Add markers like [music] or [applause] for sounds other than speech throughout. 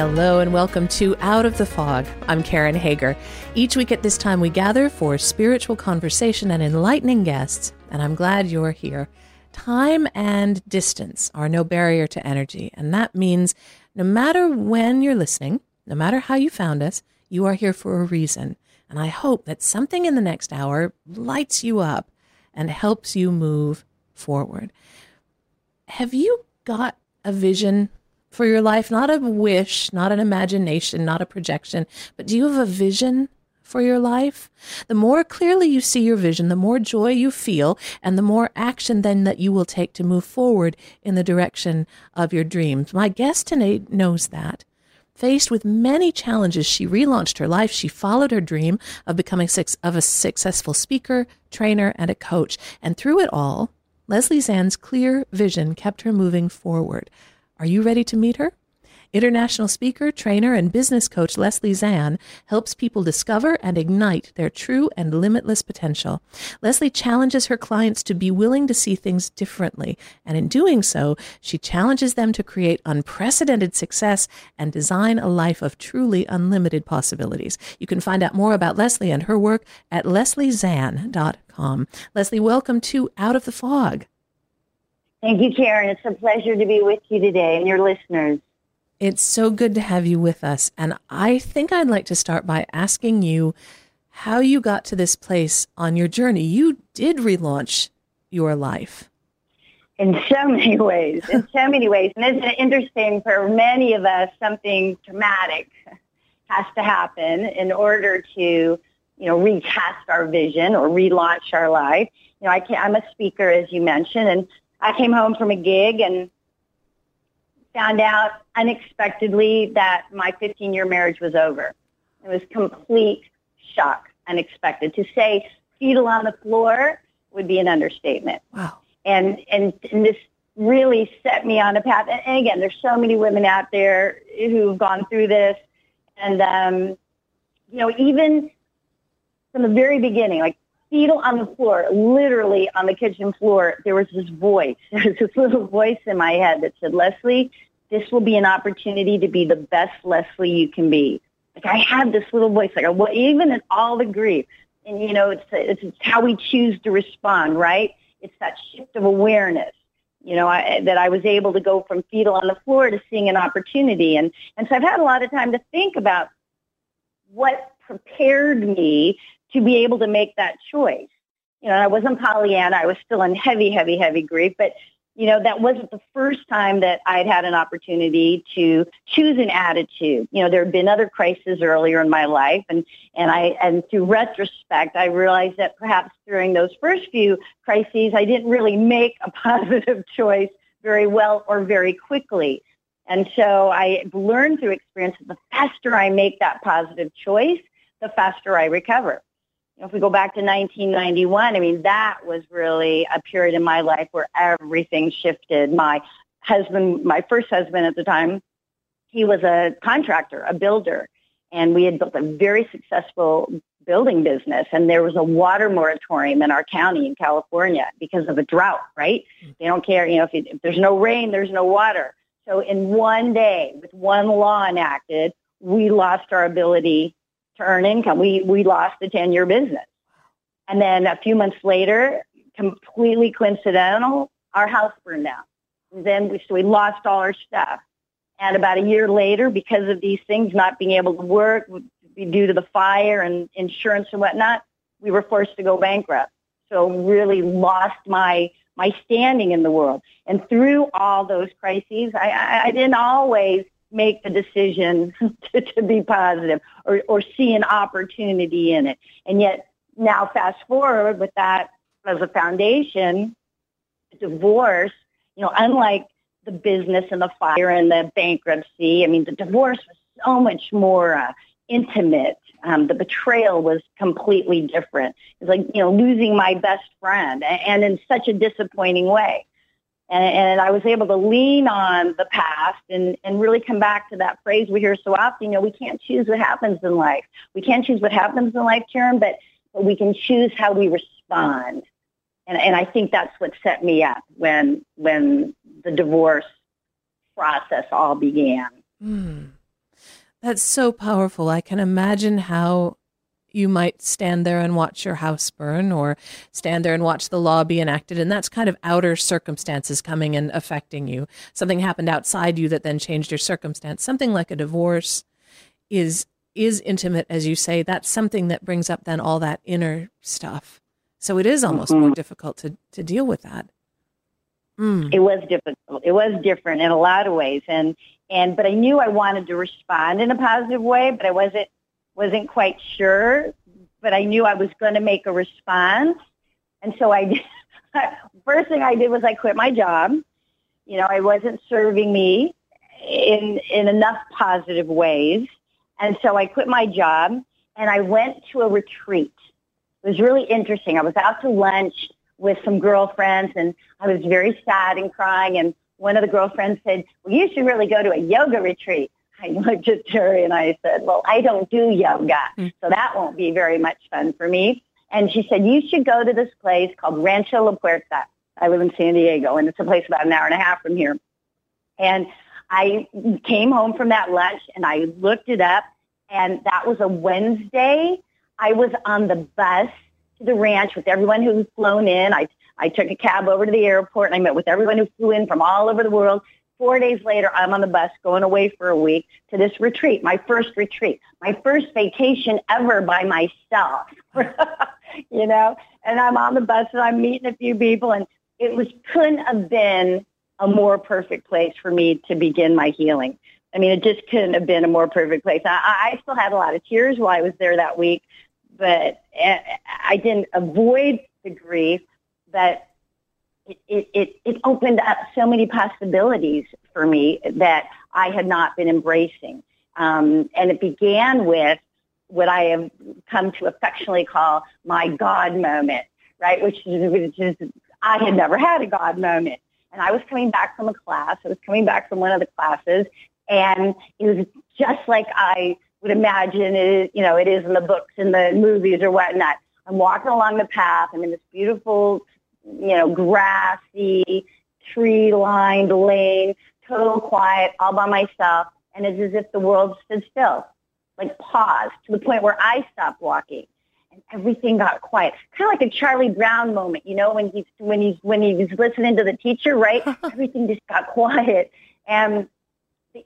Hello and welcome to Out of the Fog. I'm Karen Hager. Each week at this time, we gather for spiritual conversation and enlightening guests, and I'm glad you're here. Time and distance are no barrier to energy, and that means no matter when you're listening, no matter how you found us, you are here for a reason. And I hope that something in the next hour lights you up and helps you move forward. Have you got a vision for your life, not a wish, not an imagination, not a projection, but do you have a vision for your life? The more clearly you see your vision, the more joy you feel, and the more action then that you will take to move forward in the direction of your dreams. My guest tonight knows that. Faced with many challenges, she relaunched her life. She followed her dream of becoming six, of a successful speaker, trainer, and a coach. And through it all, Leslie Zann's clear vision kept her moving forward. Are you ready to meet her? International speaker, trainer, and business coach Leslie Zann helps people discover and ignite their true and limitless potential. Leslie challenges her clients to be willing to see things differently, and in doing so, she challenges them to create unprecedented success and design a life of truly unlimited possibilities. You can find out more about Leslie and her work at lesliezann.com. Leslie, welcome to Out of the Fog. Thank you, Karen. It's a pleasure to be with you today and your listeners. It's so good to have you with us. And I think I'd like to start by asking you how you got to this place on your journey. You did relaunch your life. In so many ways, in so many ways. And it's interesting for many of us, something traumatic has to happen in order to, you know, recast our vision or relaunch our life. You know, I I'm a speaker, as you mentioned, and I came home from a gig and found out unexpectedly that my 15 year marriage was over. It was complete shock, unexpected. To say fetal on the floor would be an understatement. Wow. And, and, and this really set me on a path. And, and again, there's so many women out there who've gone through this. And, um, you know, even from the very beginning, like fetal on the floor, literally on the kitchen floor, there was this voice. [laughs] This little voice in my head that said, Leslie, this will be an opportunity to be the best Leslie you can be. Like I had this little voice, like well, even in all the grief, and you know, it's, it's it's how we choose to respond, right? It's that shift of awareness. You know, I, that I was able to go from fetal on the floor to seeing an opportunity, and and so I've had a lot of time to think about what prepared me to be able to make that choice. You know, I wasn't Pollyanna. I was still in heavy, heavy, heavy grief, but you know, that wasn't the first time that I'd had an opportunity to choose an attitude. You know, there had been other crises earlier in my life and, and I, and through retrospect, I realized that perhaps during those first few crises, I didn't really make a [laughs] positive choice very well or very quickly. And so I learned through experience that the faster I make that positive choice, the faster I recover if we go back to 1991, I mean, that was really a period in my life where everything shifted. My husband, my first husband at the time, he was a contractor, a builder, and we had built a very successful building business. And there was a water moratorium in our county in California because of a drought, right? Mm. They don't care, you know, if, it, if there's no rain, there's no water. So in one day, with one law enacted, we lost our ability to earn income. We, we lost the 10 year business. And then a few months later, completely coincidental, our house burned down. And then we, so we lost all our stuff. And about a year later, because of these things not being able to work due to the fire and insurance and whatnot, we were forced to go bankrupt. So really lost my my standing in the world. And through all those crises, I, I, I didn't always make the decision [laughs] to, to be positive or, or see an opportunity in it. And yet now fast forward with that as a foundation, divorce, you know, unlike the business and the fire and the bankruptcy, I mean, the divorce was so much more uh, intimate. Um, the betrayal was completely different. It's like, you know, losing my best friend and in such a disappointing way. And, and I was able to lean on the past and, and really come back to that phrase we hear so often, you know, we can't choose what happens in life. We can't choose what happens in life, Karen, but, but we can choose how we respond. And, and I think that's what set me up when, when the divorce process all began. Mm. That's so powerful. I can imagine how you might stand there and watch your house burn or stand there and watch the law be enacted and that's kind of outer circumstances coming and affecting you. Something happened outside you that then changed your circumstance. Something like a divorce is is intimate as you say. That's something that brings up then all that inner stuff. So it is almost mm-hmm. more difficult to to deal with that. Mm. it was difficult. It was different in a lot of ways. And and but i knew i wanted to respond in a positive way but i wasn't wasn't quite sure, but I knew I was going to make a response. And so I [laughs] first thing I did was I quit my job. You know, I wasn't serving me in, in enough positive ways. And so I quit my job and I went to a retreat. It was really interesting. I was out to lunch with some girlfriends and I was very sad and crying. And one of the girlfriends said, well, you should really go to a yoga retreat. I [laughs] looked at Terry and I said, well, I don't do yoga, mm. so that won't be very much fun for me. And she said, you should go to this place called Rancho La Puerta. I live in San Diego, and it's a place about an hour and a half from here. And I came home from that lunch, and I looked it up, and that was a Wednesday. I was on the bus to the ranch with everyone who was flown in. I I took a cab over to the airport, and I met with everyone who flew in from all over the world. Four days later, I'm on the bus going away for a week to this retreat, my first retreat, my first vacation ever by myself, [laughs] you know, and I'm on the bus and I'm meeting a few people and it was couldn't have been a more perfect place for me to begin my healing. I mean, it just couldn't have been a more perfect place. I, I still had a lot of tears while I was there that week, but eh, I didn't avoid the grief, but it, it, it opened up so many possibilities for me that I had not been embracing. Um, and it began with what I have come to affectionately call my God moment, right? Which is, which is I had never had a God moment. And I was coming back from a class. I was coming back from one of the classes, and it was just like I would imagine it, you know, it is in the books and the movies or whatnot. I'm walking along the path. I'm in this beautiful you know, grassy, tree-lined lane, total quiet, all by myself, and it's as if the world stood still, like paused to the point where I stopped walking, and everything got quiet. Kind of like a Charlie Brown moment, you know, when he's when he's when he's listening to the teacher, right? [laughs] everything just got quiet, and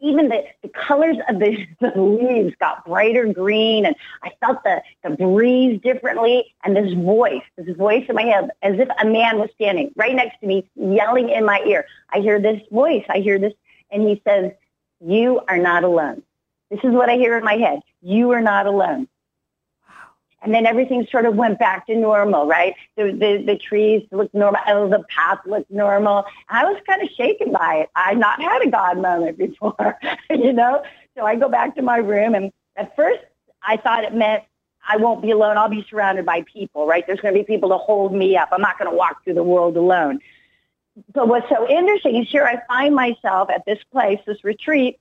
even the, the colors of the, [laughs] the leaves got brighter green and I felt the, the breeze differently and this voice, this voice in my head as if a man was standing right next to me yelling in my ear. I hear this voice. I hear this and he says, you are not alone. This is what I hear in my head. You are not alone and then everything sort of went back to normal, right? The the, the trees looked normal, oh, the path looked normal. I was kind of shaken by it. I'd not had a God moment [laughs] before, you know. So I go back to my room, and at first I thought it meant I won't be alone. I'll be surrounded by people, right? There's going to be people to hold me up. I'm not going to walk through the world alone. But what's so interesting is here I find myself at this place, this retreat,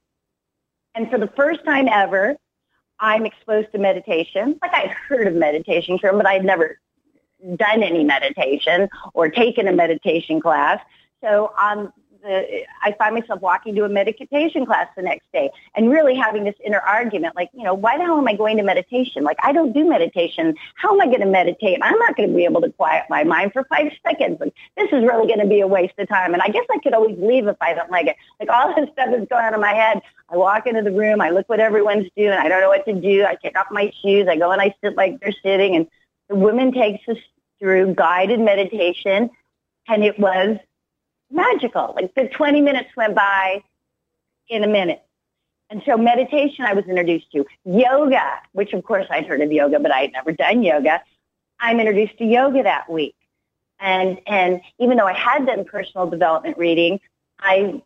and for the first time ever, I'm exposed to meditation. Like I'd heard of meditation, but I'd never done any meditation or taken a meditation class. So um, the, I find myself walking to a meditation class the next day and really having this inner argument, like, you know, why the hell am I going to meditation? Like, I don't do meditation. How am I going to meditate? I'm not going to be able to quiet my mind for five [laughs] seconds. Like, this is really going to be a waste of time. And I guess I could always leave if I don't like it. Like, all [laughs] this stuff is going on in my head. I walk into the room. I look what everyone's doing. I don't know what to do. I take off my shoes. I go and I sit like they're sitting. And the woman takes us through guided meditation. And it was magical. Like the 20 minutes went by in a minute. And so meditation I was introduced to. Yoga, which of course I'd heard of yoga, but I had never done yoga. I'm introduced to yoga that week. And, and even though I had done personal development reading, I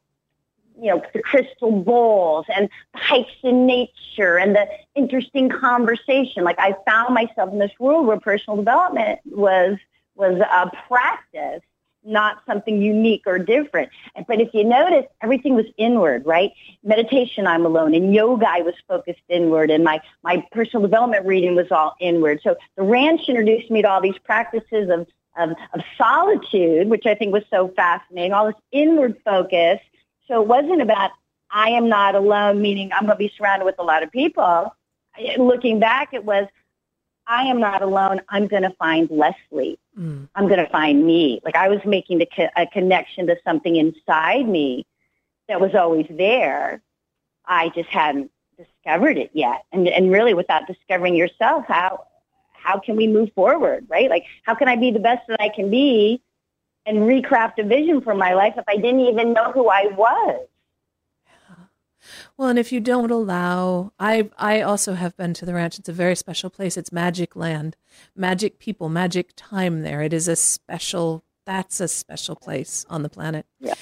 you know, the crystal bowls and the hikes in nature and the interesting conversation. Like I found myself in this world where personal development was was a practice, not something unique or different. But if you notice, everything was inward, right? Meditation, I'm alone. And yoga, I was focused inward. And my, my personal development reading was all inward. So the ranch introduced me to all these practices of, of, of solitude, which I think was so fascinating, all this inward focus so it wasn't about I am not alone, meaning I'm going to be surrounded with a lot of people. Looking back, it was I am not alone. I'm going to find Leslie. Mm. I'm going to find me. Like I was making the, a connection to something inside me that was always there. I just hadn't discovered it yet. And, and really without discovering yourself, how, how can we move forward, right? Like how can I be the best that I can be and recraft a vision for my life if I didn't even know who I was. Well, and if you don't allow, I I also have been to the ranch. It's a very special place. It's magic land, magic people, magic time there. It is a special. That's a special place on the planet. Yeah.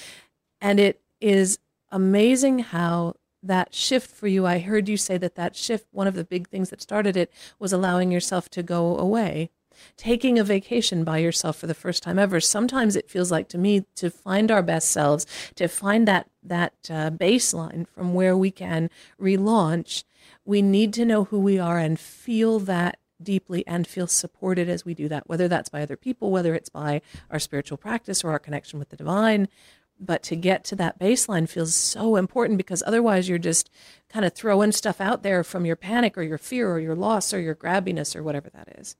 And it is amazing how that shift for you. I heard you say that that shift. One of the big things that started it was allowing yourself to go away taking a vacation by yourself for the first time ever. Sometimes it feels like to me to find our best selves, to find that that uh, baseline from where we can relaunch. We need to know who we are and feel that deeply and feel supported as we do that, whether that's by other people, whether it's by our spiritual practice or our connection with the divine. But to get to that baseline feels so important because otherwise you're just kind of throwing stuff out there from your panic or your fear or your loss or your grabbiness or whatever that is.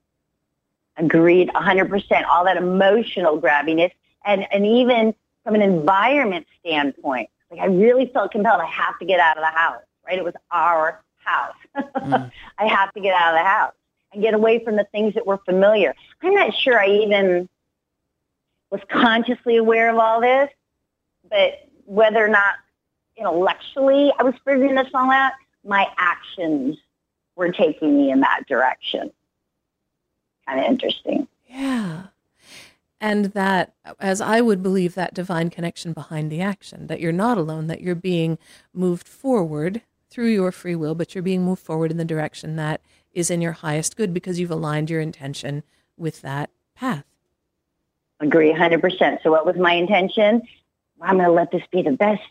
Agreed, 100%. All that emotional grabbiness. And, and even from an environment standpoint, like I really felt compelled. I have to get out of the house, right? It was our house. mm. [laughs] I have to get out of the house and get away from the things that were familiar. I'm not sure I even was consciously aware of all this, but whether or not intellectually I was figuring this all out, my actions were taking me in that direction kind of interesting. Yeah. And that, as I would believe, that divine connection behind the action, that you're not alone, that you're being moved forward through your free will, but you're being moved forward in the direction that is in your highest good because you've aligned your intention with that path. Agree 100%. So, what was my intention? I'm going to let this be the best.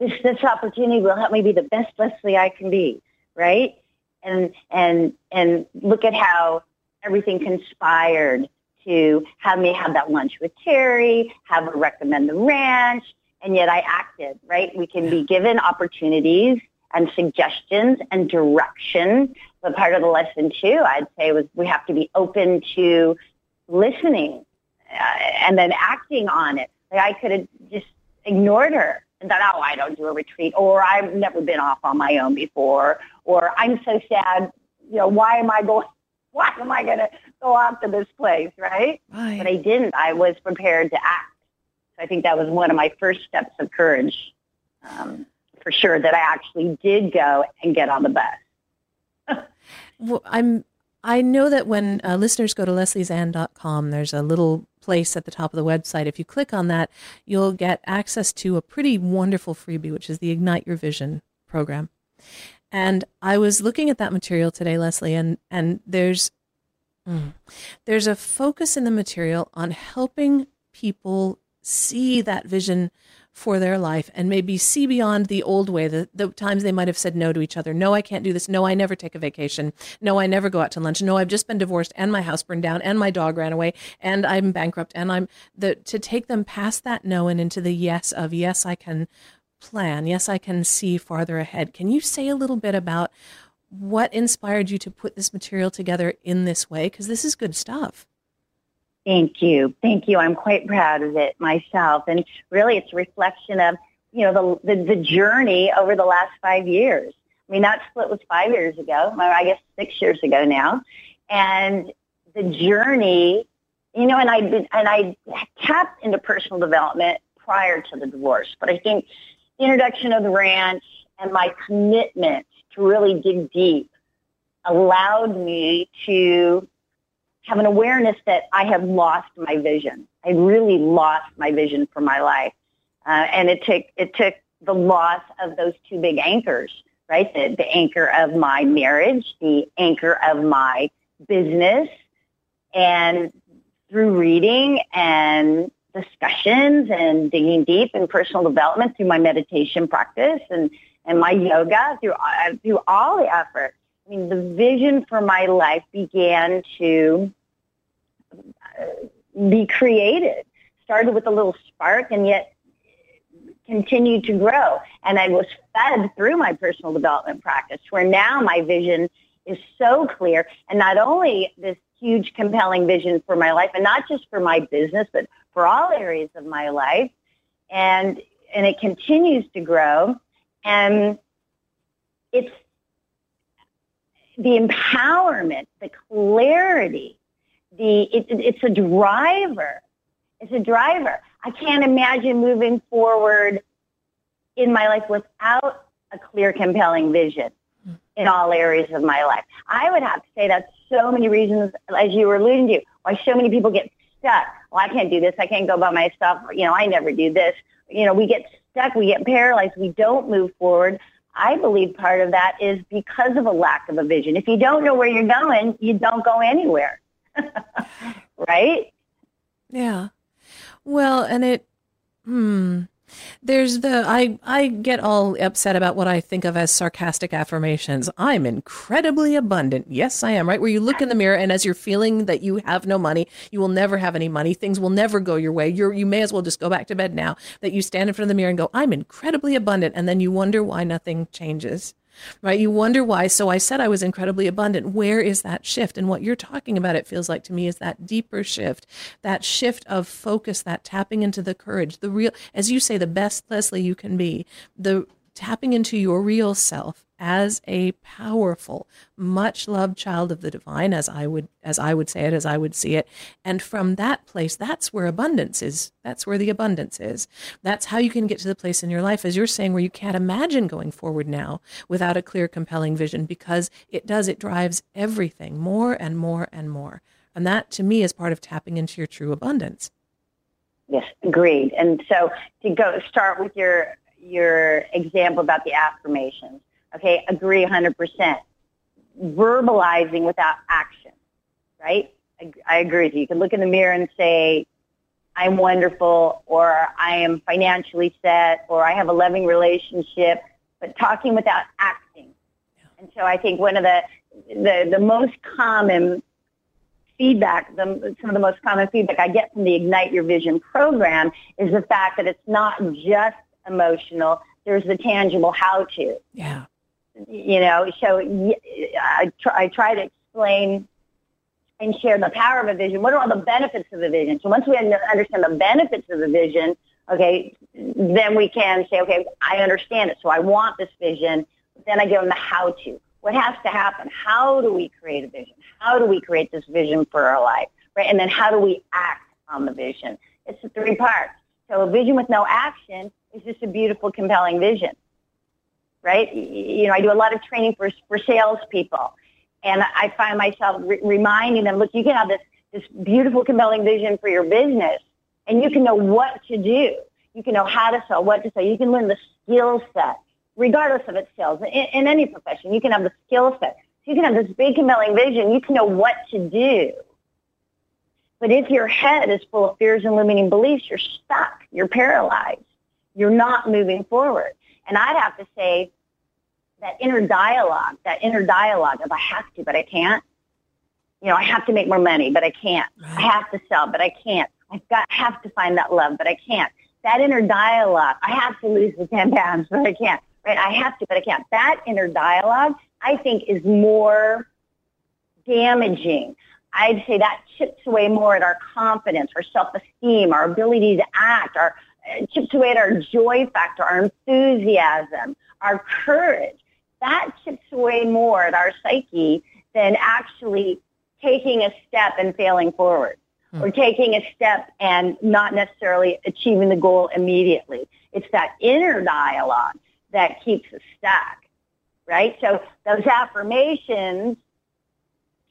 This this opportunity will help me be the best Leslie I can be, right? And and and look at how everything conspired to have me have that lunch with Terry, have her recommend the ranch, and yet I acted, right? We can be given opportunities and suggestions and direction. But part of the lesson too, I'd say, was we have to be open to listening uh, and then acting on it. Like I could have just ignored her and thought, oh, I don't do a retreat, or I've never been off on my own before, or I'm so sad. You know, why am I going why am I going to go off to this place, right? right? But I didn't. I was prepared to act. So I think that was one of my first steps of courage, um, for sure, that I actually did go and get on the bus. [laughs] well, I'm. I know that when uh, listeners go to lesliezann.com, there's a little place at the top of the website. If you click on that, you'll get access to a pretty wonderful freebie, which is the Ignite Your Vision program. And I was looking at that material today, Leslie, and and there's mm, there's a focus in the material on helping people see that vision for their life and maybe see beyond the old way, the, the times they might have said no to each other. No, I can't do this. No, I never take a vacation. No, I never go out to lunch. No, I've just been divorced and my house burned down and my dog ran away and I'm bankrupt and I'm the to take them past that no and into the yes of yes, I can plan. Yes, I can see farther ahead. Can you say a little bit about what inspired you to put this material together in this way? Because this is good stuff. Thank you. Thank you. I'm quite proud of it myself. And really, it's a reflection of, you know, the, the, the journey over the last five years. I mean, that split was five years ago, I guess six years ago now. And the journey, you know, and I and I tapped into personal development prior to the divorce, but I think introduction of the ranch and my commitment to really dig deep allowed me to have an awareness that I had lost my vision. I really lost my vision for my life. Uh, and it took, it took the loss of those two big anchors, right? The, the anchor of my marriage, the anchor of my business, and through reading and discussions and digging deep in personal development through my meditation practice and, and my yoga through, uh, through all the effort. I mean, the vision for my life began to uh, be created. Started with a little spark and yet continued to grow. And I was fed through my personal development practice where now my vision is so clear. And not only this huge, compelling vision for my life, and not just for my business, but for all areas of my life. And and it continues to grow. And it's the empowerment, the clarity, the it, it's a driver. It's a driver. I can't imagine moving forward in my life without a clear, compelling vision in all areas of my life. I would have to say that's so many reasons, as you were alluding to, why so many people get stuck. Well, I can't do this. I can't go by myself. You know, I never do this. You know, we get stuck. We get paralyzed. We don't move forward. I believe part of that is because of a lack of a vision. If you don't know where you're going, you don't go anywhere. [laughs] right? Yeah. Well, and it, hmm, there's the I I get all upset about what I think of as sarcastic affirmations. I'm incredibly abundant. Yes, I am, right? Where you look in the mirror and as you're feeling that you have no money, you will never have any money, things will never go your way. You're you may as well just go back to bed now. That you stand in front of the mirror and go, I'm incredibly abundant, and then you wonder why nothing changes right? You wonder why. So I said I was incredibly abundant. Where is that shift? And what you're talking about, it feels like to me, is that deeper shift, that shift of focus, that tapping into the courage, the real, as you say, the best Leslie you can be, the tapping into your real self as a powerful, much loved child of the divine, as I would as I would say it, as I would see it. And from that place, that's where abundance is. That's where the abundance is. That's how you can get to the place in your life, as you're saying, where you can't imagine going forward now without a clear, compelling vision, because it does, it drives everything more and more and more. And that to me is part of tapping into your true abundance. Yes, agreed. And so to go start with your your example about the affirmations Okay, agree 100%. Verbalizing without action, right? I, I agree with you. You can look in the mirror and say, I'm wonderful, or I am financially set, or I have a loving relationship, but talking without acting. And so I think one of the, the, the most common feedback, the, some of the most common feedback I get from the Ignite Your Vision program is the fact that it's not just emotional, there's the tangible how to. Yeah you know, so I try, I try to explain and share the power of a vision. What are all the benefits of a vision? So once we understand the benefits of a vision, okay, then we can say, okay, I understand it. So I want this vision. Then I give them the how to. What has to happen? How do we create a vision? How do we create this vision for our life? Right? And then how do we act on the vision? It's the three parts. So a vision with no action is just a beautiful, compelling vision right? You know, I do a lot of training for, for salespeople. And I find myself re- reminding them, look, you can have this, this beautiful, compelling vision for your business, and you can know what to do. You can know how to sell, what to sell. You can learn the skill set, regardless of its sales. In, in any profession, you can have the skill set. You can have this big, compelling vision. You can know what to do. But if your head is full of fears and limiting beliefs, you're stuck. You're paralyzed. You're not moving forward. And I'd have to say that inner dialogue, that inner dialogue of I have to, but I can't. You know, I have to make more money, but I can't. I have to sell, but I can't. I've got I have to find that love, but I can't. That inner dialogue, I have to lose the 10 pounds, [laughs] but I can't. Right? I have to, but I can't. That inner dialogue, I think, is more damaging. I'd say that chips away more at our confidence, our self-esteem, our ability to act, our chips away at our joy factor, our enthusiasm, our courage. That chips away more at our psyche than actually taking a step and failing forward hmm. or taking a step and not necessarily achieving the goal immediately. It's that inner dialogue that keeps us stuck, right? So those affirmations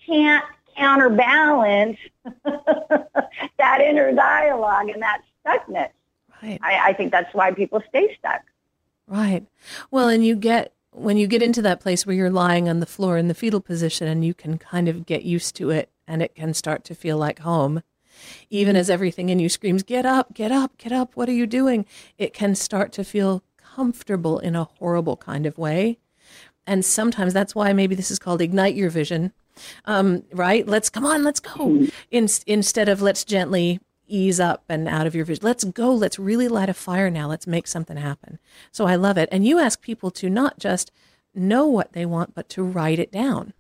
can't counterbalance [laughs] that inner dialogue and that stuckness. Right. I, I think that's why people stay stuck. Right. Well, and you get when you get into that place where you're lying on the floor in the fetal position and you can kind of get used to it and it can start to feel like home. Even as everything in you screams, Get up, get up, get up, what are you doing? It can start to feel comfortable in a horrible kind of way. And sometimes that's why maybe this is called Ignite Your Vision, um, right? Let's come on, let's go. In, instead of let's gently ease up and out of your vision. Let's go. Let's really light a fire now. Let's make something happen. So I love it. And you ask people to not just know what they want, but to write it down.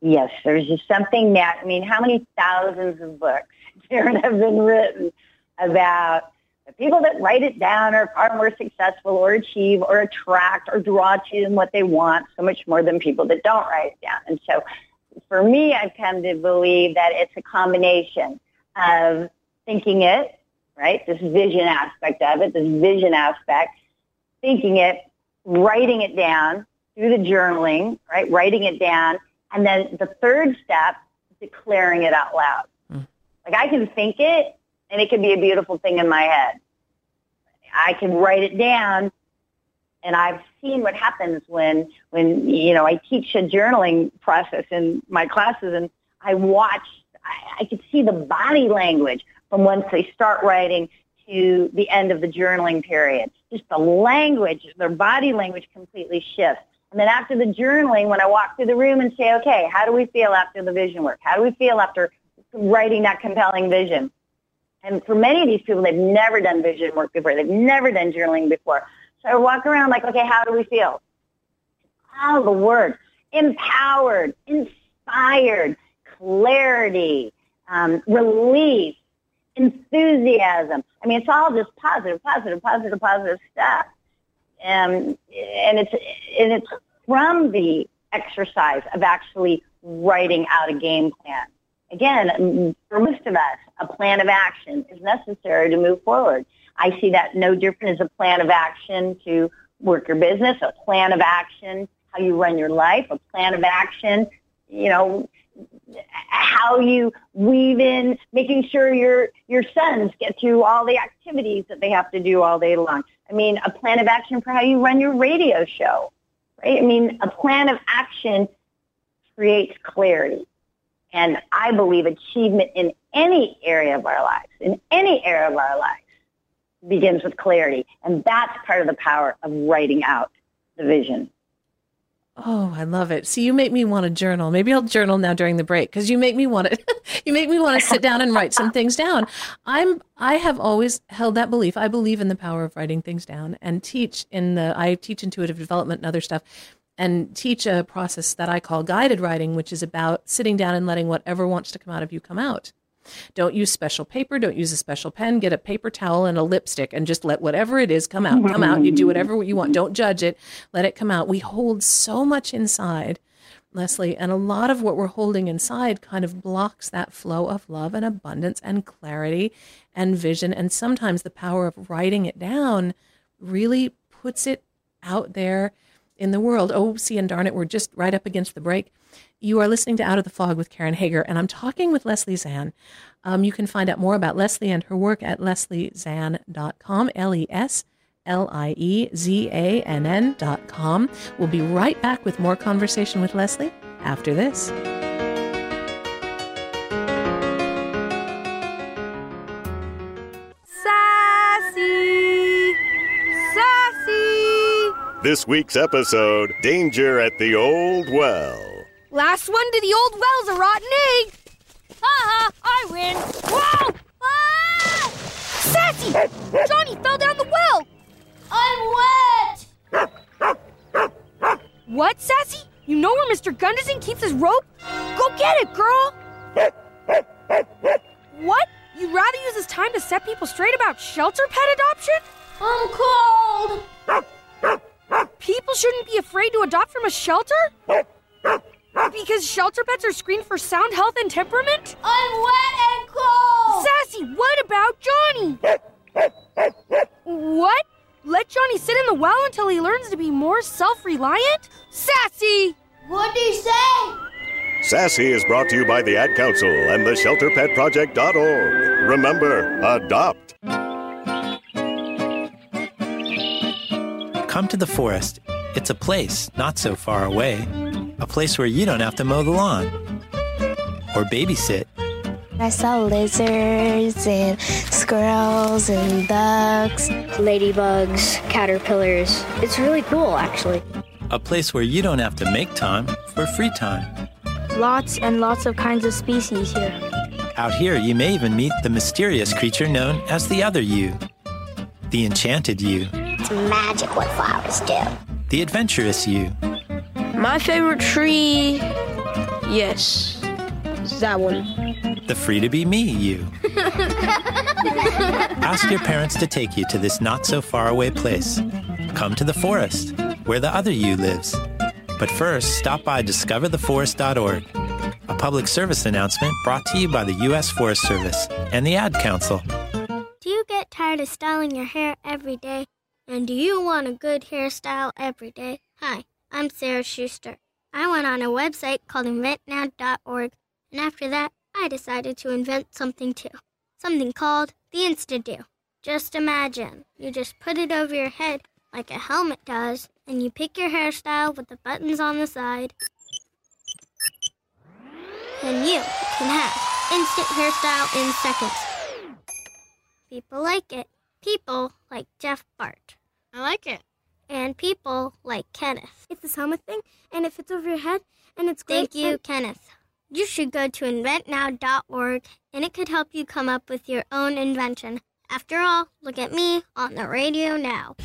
Yes, there's just something that, I mean, how many thousands of books [laughs] there have been written about the people that write it down are far more successful or achieve or attract or draw to them what they want so much more than people that don't write it down. And so for me, I've come to believe that it's a combination of thinking it, right? This vision aspect of it, this vision aspect, thinking it, writing it down through the journaling, right? Writing it down. And then the third step, declaring it out loud. Mm. Like I can think it and it can be a beautiful thing in my head. I can write it down and I've seen what happens when, when, you know, I teach a journaling process in my classes and I watch I, I could see the body language from once they start writing to the end of the journaling period. Just the language, their body language completely shifts. And then after the journaling, when I walk through the room and say, okay, how do we feel after the vision work? How do we feel after writing that compelling vision? And for many of these people, they've never done vision work before. They've never done journaling before. So I walk around like, okay, how do we feel? All the words. Empowered, inspired, clarity, um, relief, enthusiasm. I mean, it's all just positive, positive, positive, positive stuff. Um, and it's and it's from the exercise of actually writing out a game plan. Again, for most of us, a plan of action is necessary to move forward. I see that no different as a plan of action to work your business, a plan of action, how you run your life, a plan of action, you know, how you weave in making sure your your sons get through all the activities that they have to do all day long. I mean, a plan of action for how you run your radio show, right? I mean, a plan of action creates clarity. And I believe achievement in any area of our lives, in any area of our lives, begins with clarity. And that's part of the power of writing out the vision. Oh, I love it. See, you make me want to journal. Maybe I'll journal now during the break because you make me want to. [laughs] you make me want to sit down and write some things down. I'm. I have always held that belief. I believe in the power of writing things down and teach in the. I teach intuitive development and other stuff, and teach a process that I call guided writing, which is about sitting down and letting whatever wants to come out of you come out. Don't use special paper. Don't use a special pen. Get a paper towel and a lipstick and just let whatever it is come out. Come out. You do whatever you want. Don't judge it. Let it come out. We hold so much inside, Leslie, and a lot of what we're holding inside kind of blocks that flow of love and abundance and clarity and vision. And sometimes the power of writing it down really puts it out there in the world. Oh, see, and darn it, we're just right up against the break. You are listening to Out of the Fog with Karen Hager, and I'm talking with Leslie Zann. Um, you can find out more about Leslie and her work at lesliezann.com, L E S L I E Z A N N.com. We'll be right back with more conversation with Leslie after this. Sassy! Sassy! This week's episode Danger at the Old Well. Last one to the old well's a rotten egg. Ha ha! I win. Whoa! Ah! Sassy! Johnny fell down the well. I'm wet. What, Sassy? You know where Mr. Gunderson keeps his rope? Go get it, girl. what? You'd rather use this time to set people straight about shelter pet adoption? I'm cold. People shouldn't be afraid to adopt from a shelter? Ah, because shelter pets are screened for sound health and temperament? I'm wet and cold! Sassy, what about Johnny? what? Let Johnny sit in the well until he learns to be more self reliant? Sassy! What'd he say? Sassy is brought to you by the Ad Council and the ShelterPetProject.org. Remember, adopt. Come to the forest. It's a place not so far away. A place where you don't have to mow the lawn or babysit. I saw lizards and squirrels and ducks, ladybugs, caterpillars. It's really cool, actually. A place where you don't have to make time for free time. Lots and lots of kinds of species here. Out here, you may even meet the mysterious creature known as the other you, the enchanted you, It's magic what flowers do. the adventurous you, My favorite tree. Yes. That one. the free to be me you. [laughs] Ask your parents to take you to this not so far away place. Come to the forest, where the other you lives. But first, stop by discovertheforest.org, a public service announcement brought to you by the U.S. Forest Service and the Ad Council. Do you get tired of styling your hair every day? And do you want a good hairstyle every day? Hi, I'm Sarah Schuster. I went on a website called inventnow.org, and after that, I decided to invent something too. Something called the InstaDo. Just imagine, you just put it over your head like a helmet does, and you pick your hairstyle with the buttons on the side. Then you can have instant hairstyle in seconds. People like it. People like Jeff Bart. I like it. And people like Kenneth. It's this helmet thing, and it fits over your head, and it's great. Thank you, Kenneth. You should go to inventnow.org, and it could help you come up with your own invention. After all, look at me on the radio now.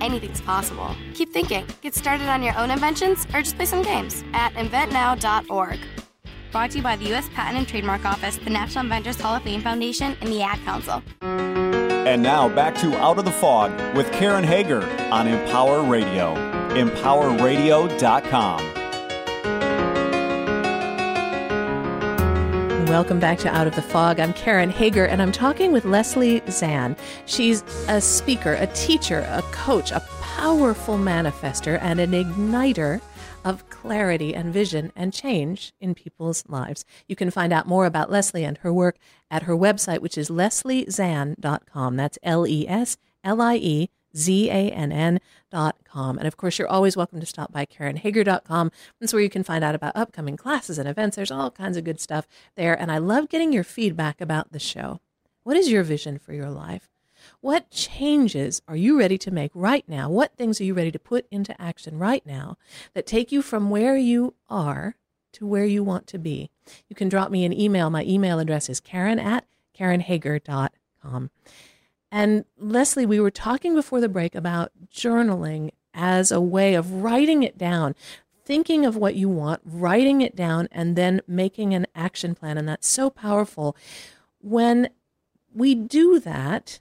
Anything's possible. Keep thinking. Get started on your own inventions or just play some games at inventnow.org. Brought to you by the U.S. Patent and Trademark Office, the National Inventors Hall of Fame Foundation, and the Ad Council. And now back to Out of the Fog with Karen Hager on Empower Radio. EmpowerRadio.com. Welcome back to Out of the Fog. I'm Karen Hager, and I'm talking with Leslie Zann. She's a speaker, a teacher, a coach, a powerful manifester, and an igniter of clarity and vision and change in people's lives. You can find out more about Leslie and her work at her website, which is lesliezann.com. That's L E S L I E Z A N N dot com. And of course, you're always welcome to stop by KarenHager.com. That's where you can find out about upcoming classes and events. There's all kinds of good stuff there. And I love getting your feedback about the show. What is your vision for your life? What changes are you ready to make right now? What things are you ready to put into action right now that take you from where you are to where you want to be? You can drop me an email. My email address is karen at karenhager.com. And Leslie, we were talking before the break about journaling as a way of writing it down, thinking of what you want, writing it down, and then making an action plan. And that's so powerful. When we do that,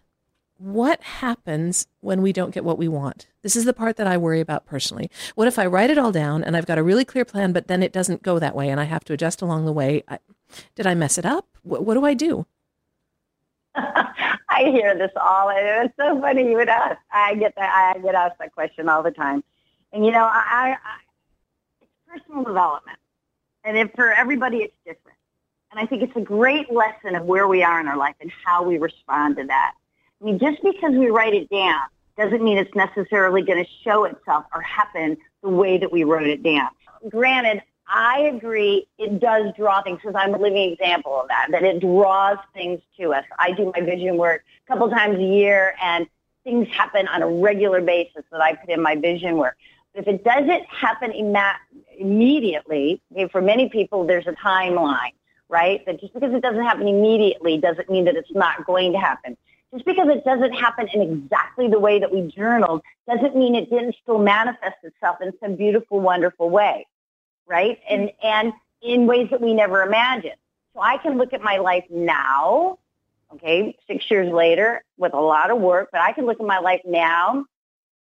what happens when we don't get what we want? This is the part that I worry about personally. What if I write it all down and I've got a really clear plan, but then it doesn't go that way and I have to adjust along the way? I, did I mess it up? What, what do I do? [laughs] I hear this all, and it's so funny you would ask. I get that. I get asked that question all the time, and you know, I, I it's personal development, and if for everybody it's different. And I think it's a great lesson of where we are in our life and how we respond to that. I mean, just because we write it down doesn't mean it's necessarily going to show itself or happen the way that we wrote it down. Granted, I agree it does draw things because I'm a living example of that, that it draws things to us. I do my vision work a couple times a year and things happen on a regular basis that I put in my vision work. But if it doesn't happen imma- immediately, for many people there's a timeline, right? That just because it doesn't happen immediately doesn't mean that it's not going to happen. Just because it doesn't happen in exactly the way that we journaled doesn't mean it didn't still manifest itself in some beautiful, wonderful way right? And and in ways that we never imagined. So I can look at my life now, okay, six years later with a lot of work, but I can look at my life now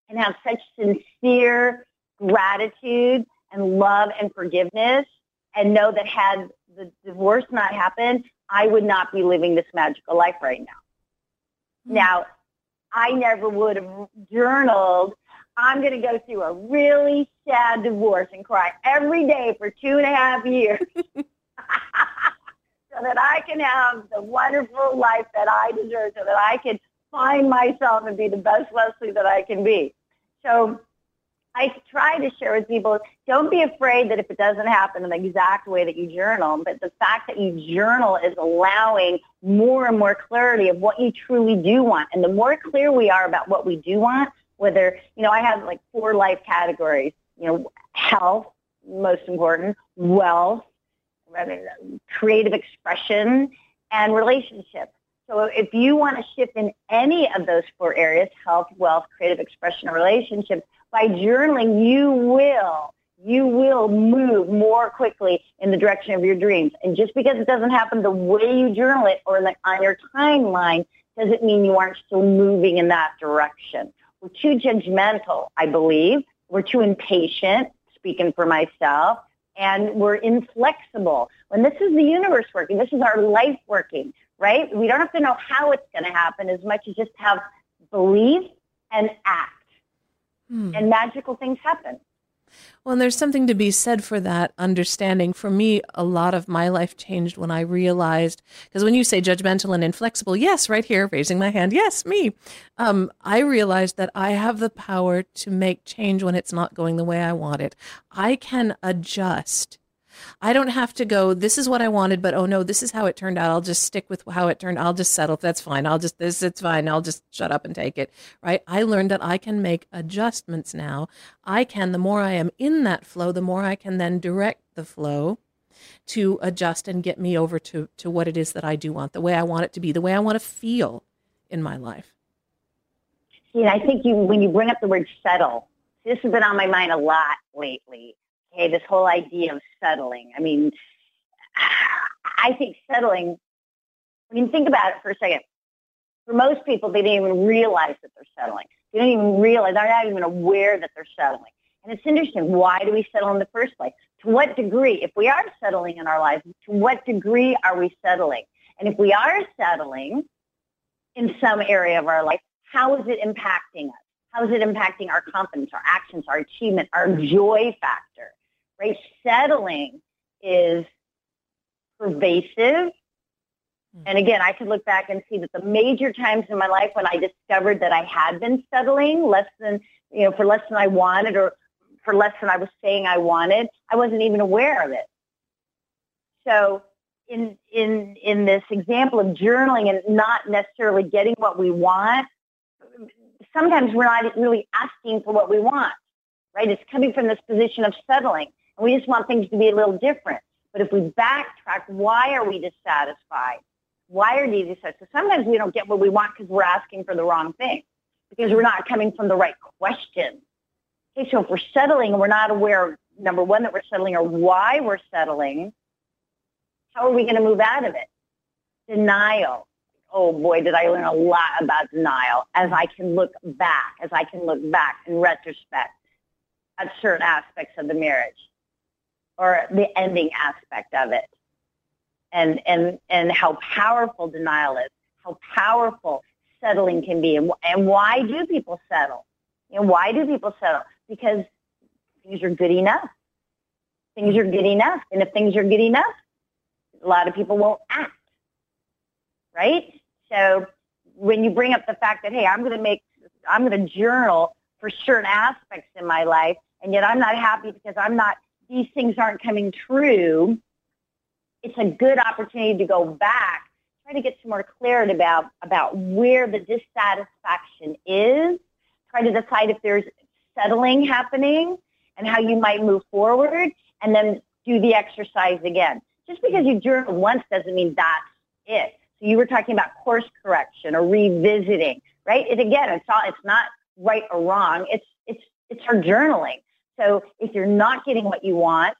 and have such sincere gratitude and love and forgiveness and know that had the divorce not happened, I would not be living this magical life right now. Now, I never would have journaled I'm going to go through a really sad divorce and cry every day for two and a half years [laughs] so that I can have the wonderful life that I deserve, so that I can find myself and be the best Leslie that I can be. So I try to share with people, don't be afraid that if it doesn't happen in the exact way that you journal, but the fact that you journal is allowing more and more clarity of what you truly do want. And the more clear we are about what we do want, whether, you know, I have like four life categories, you know, health, most important, wealth, creative expression, and relationships. So if you want to shift in any of those four areas, health, wealth, creative expression, and relationships, by journaling, you will, you will move more quickly in the direction of your dreams. And just because it doesn't happen the way you journal it or the, on your timeline doesn't mean you aren't still moving in that direction. We're too judgmental, I believe. We're too impatient, speaking for myself, and we're inflexible. When this is the universe working, this is our life working right? We don't have to know how it's going to happen as much as just have belief and act. Hmm. And magical things happen. Well, and there's something to be said for that understanding. For me, a lot of my life changed when I realized, because when you say judgmental and inflexible, yes, right here, raising my hand, yes, me. Um, I realized that I have the power to make change when it's not going the way I want it. I can adjust I don't have to go, this is what I wanted, but oh no, this is how it turned out. I'll just stick with how it turned. I'll just settle. That's fine. I'll just, this, it's fine. I'll just shut up and take it. Right. I learned that I can make adjustments now. I can, the more I am in that flow, the more I can then direct the flow to adjust and get me over to, to what it is that I do want, the way I want it to be, the way I want to feel in my life. See, I think you, when you bring up the word settle, this has been on my mind a lot lately okay, this whole idea of settling. I mean, I think settling, I mean, think about it for a second. For most people, they don't even realize that they're settling. They don't even realize, they're not even aware that they're settling. And it's interesting, why do we settle in the first place? To what degree, if we are settling in our lives, to what degree are we settling? And if we are settling in some area of our life, how is it impacting us? How is it impacting our confidence, our actions, our achievement, our joy factor? Right? Settling is pervasive. Hmm. And again, I could look back and see that the major times in my life when I discovered that I had been settling less than, you know, for less than I wanted or for less than I was saying I wanted, I wasn't even aware of it. So in in in this example of journaling and not necessarily getting what we want, sometimes we're not really asking for what we want, right? It's coming from this position of settling. We just want things to be a little different. But if we backtrack, why are we dissatisfied? Why are we dissatisfied? So sometimes we don't get what we want because we're asking for the wrong thing, because we're not coming from the right question. Okay, so if we're settling and we're not aware, number one, that we're settling or why we're settling, how are we going to move out of it? Denial. Oh boy, did I learn a lot about denial as I can look back, as I can look back in retrospect at certain aspects of the marriage or the ending aspect of it. And and and how powerful denial is how powerful settling can be and, and why do people settle? Know why do people settle? Because things are good enough. Things are good enough and if things are good enough a lot of people won't act right? So when you bring up the fact that hey i'm going to make i'm going to journal for certain aspects in my life and yet i'm not happy because i'm not these things aren't coming true, it's a good opportunity to go back, try to get some more clarity about, about where the dissatisfaction is, try to decide if there's settling happening and how you might move forward, and then do the exercise again. Just because you journal once doesn't mean that's it. So you were talking about course correction or revisiting, right? It again, it's all, it's not right or wrong. It's it's it's our journaling. So if you're not getting what you want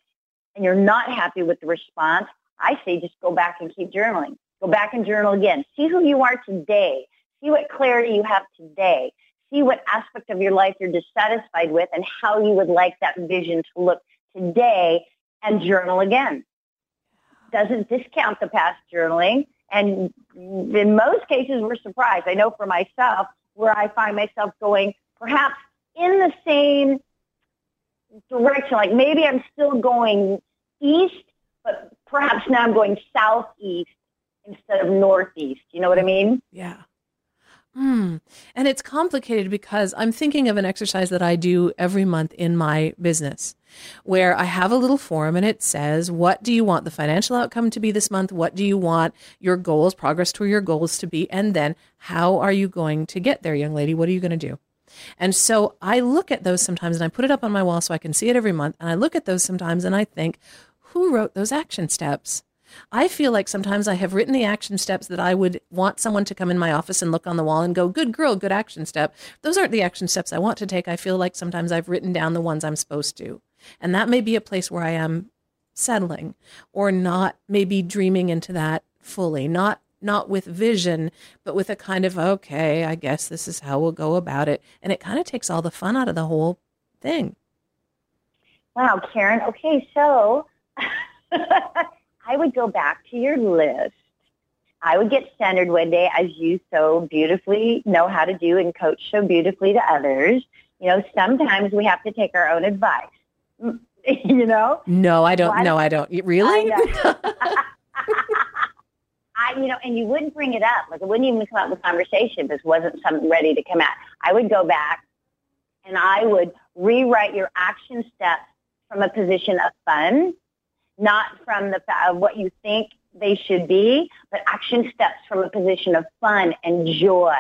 and you're not happy with the response, I say just go back and keep journaling. Go back and journal again. See who you are today. See what clarity you have today. See what aspect of your life you're dissatisfied with and how you would like that vision to look today and journal again. Doesn't discount the past journaling. And in most cases, we're surprised. I know for myself, where I find myself going perhaps in the same direction. Like maybe I'm still going east, but perhaps now I'm going southeast instead of northeast. You know what I mean? Yeah. Hmm. And it's complicated because I'm thinking of an exercise that I do every month in my business where I have a little form and it says, What do you want the financial outcome to be this month? What do you want your goals, progress toward your goals to be? And then how are you going to get there, young lady? What are you going to do? And so I look at those sometimes and I put it up on my wall so I can see it every month. And I look at those sometimes and I think, Who wrote those action steps? I feel like sometimes I have written the action steps that I would want someone to come in my office and look on the wall and go, good girl, good action step. Those aren't the action steps I want to take. I feel like sometimes I've written down the ones I'm supposed to. And that may be a place where I am settling or not maybe dreaming into that fully, not not with vision, but with a kind of, okay, I guess this is how we'll go about it. And it kind of takes all the fun out of the whole thing. Wow, Karen. Okay, so [laughs] I would go back to your list. I would get centered one day, as you so beautifully know how to do and coach so beautifully to others. You know, sometimes we have to take our own advice. [laughs] you know? No, I don't. no, I don't. Really? I, [laughs] I, you know, and you wouldn't bring it up. Like it wouldn't even come up in the conversation. This wasn't something ready to come out. I would go back and I would rewrite your action steps from a position of fun not from the of what you think they should be, but action steps from a position of fun and joy.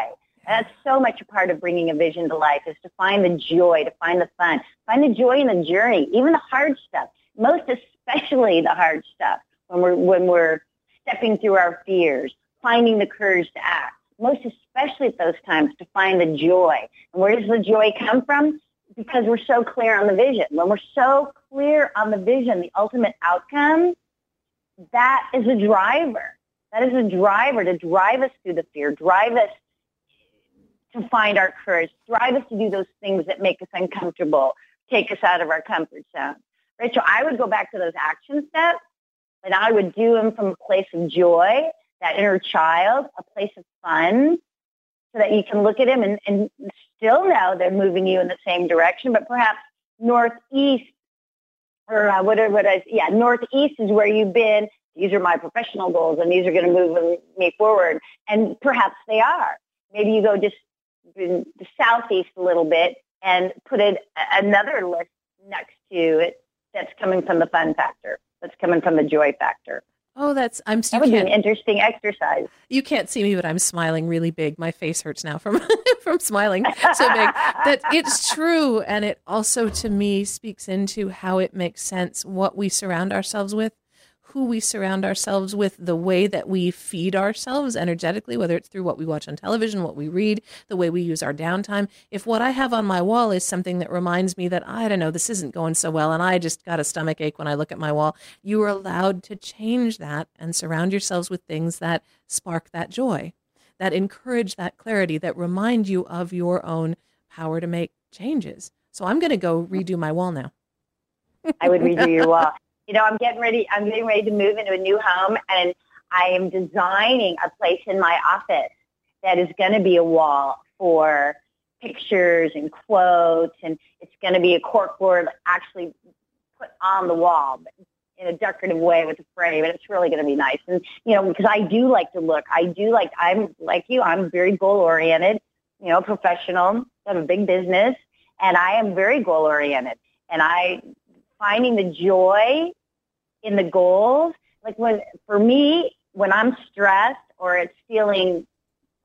That's so much a part of bringing a vision to life is to find the joy, to find the fun, find the joy in the journey, even the hard stuff. Most especially the hard stuff when we're when we're stepping through our fears, finding the courage to act. Most especially at those times to find the joy. And where does the joy come from? because we're so clear on the vision. When we're so clear on the vision, the ultimate outcome, that is a driver. That is a driver to drive us through the fear, drive us to find our courage, drive us to do those things that make us uncomfortable, take us out of our comfort zone. Rachel, I would go back to those action steps and I would do them from a place of joy, that inner child, a place of fun, so that you can look at them and, and still know they're moving you in the same direction, but perhaps northeast or uh, whatever what I yeah northeast is where you've been. These are my professional goals, and these are going to move me forward. And perhaps they are. Maybe you go just the southeast a little bit and put it another list next to it that's coming from the fun factor. That's coming from the joy factor. Oh, that's I'm. That would be an interesting exercise. You can't see me, but I'm smiling really big. My face hurts now from [laughs] from smiling so big. That it's true, and it also to me speaks into how it makes sense what we surround ourselves with who we surround ourselves with, the way that we feed ourselves energetically, whether it's through what we watch on television, what we read, the way we use our downtime. If what I have on my wall is something that reminds me that, I don't know, this isn't going so well, and I just got a stomach ache when I look at my wall, you are allowed to change that and surround yourselves with things that spark that joy, that encourage that clarity, that remind you of your own power to make changes. So I'm going to go redo my wall now. I would redo your wall you know, I'm getting ready, I'm getting ready to move into a new home and I am designing a place in my office that is going to be a wall for pictures and quotes and it's going to be a corkboard actually put on the wall in a decorative way with a frame and it's really going to be nice. And you know because i do like to look. I do like i'm like you i'm very goal oriented you know professional I have a big business and i am very goal oriented and i finding the joy in the goals. Like when, for me, when I'm stressed or it's feeling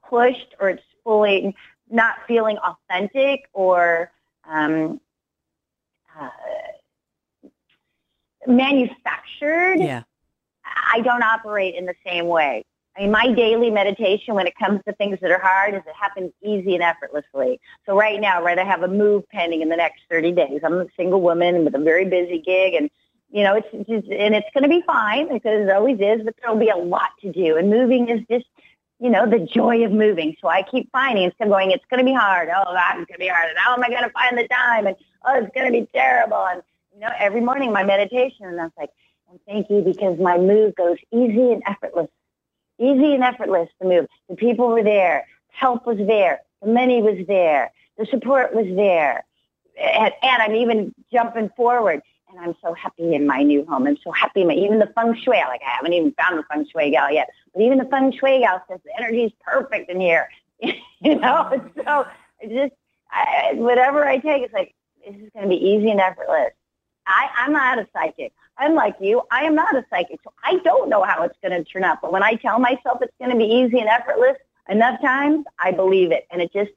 pushed or it's fully not feeling authentic or um, uh, manufactured, yeah. I don't operate in the same way. Mean, my daily meditation when it comes to things that are hard is it happens easy and effortlessly. So right now, right, I have a move pending in the next 30 days. I'm a single woman with a very busy gig and you know, it's just, and it's going to be fine because it always is, but there'll be a lot to do. And moving is just, you know, the joy of moving. So I keep finding it's going, it's going to be hard. Oh, that's going to be hard. And how am I going to find the time? And oh, it's going to be terrible. And, you know, every morning my meditation, and I was like, thank you because my move goes easy and effortless easy and effortless to move. The people were there. Help was there. The money was there. The support was there. And, and I'm even jumping forward. And I'm so happy in my new home. I'm so happy. My, even the feng shui, like I haven't even found the feng shui gal yet. But even the feng shui gal says the energy is perfect in here. [laughs] you know, so just I, whatever I take, it's like this is going to be easy and effortless. I, I'm not a psychic. I'm like you. I am not a psychic, so I don't know how it's going to turn out. But when I tell myself it's going to be easy and effortless enough times, I believe it, and it just